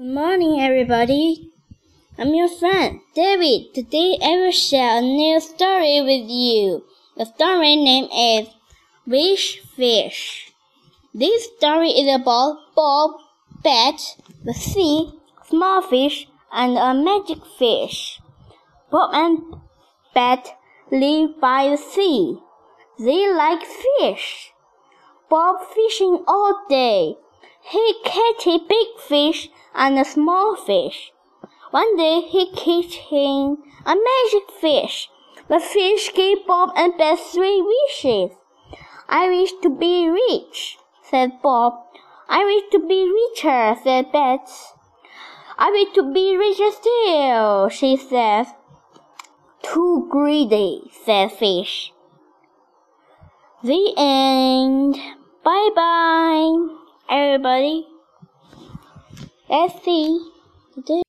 Good morning, everybody. I'm your friend, David. Today I will share a new story with you. The story name is Wish Fish. This story is about Bob, Bat, the sea, small fish, and a magic fish. Bob and Bet live by the sea. They like fish. Bob fishing all day. He catches big fish and a small fish. One day he catching a magic fish. The fish gave Bob and Bet three wishes. I wish to be rich, said Bob. I wish to be richer, said Bet. I wish to be richer still, she said. Too greedy, said Fish. The end. Bye bye everybody. Let's see.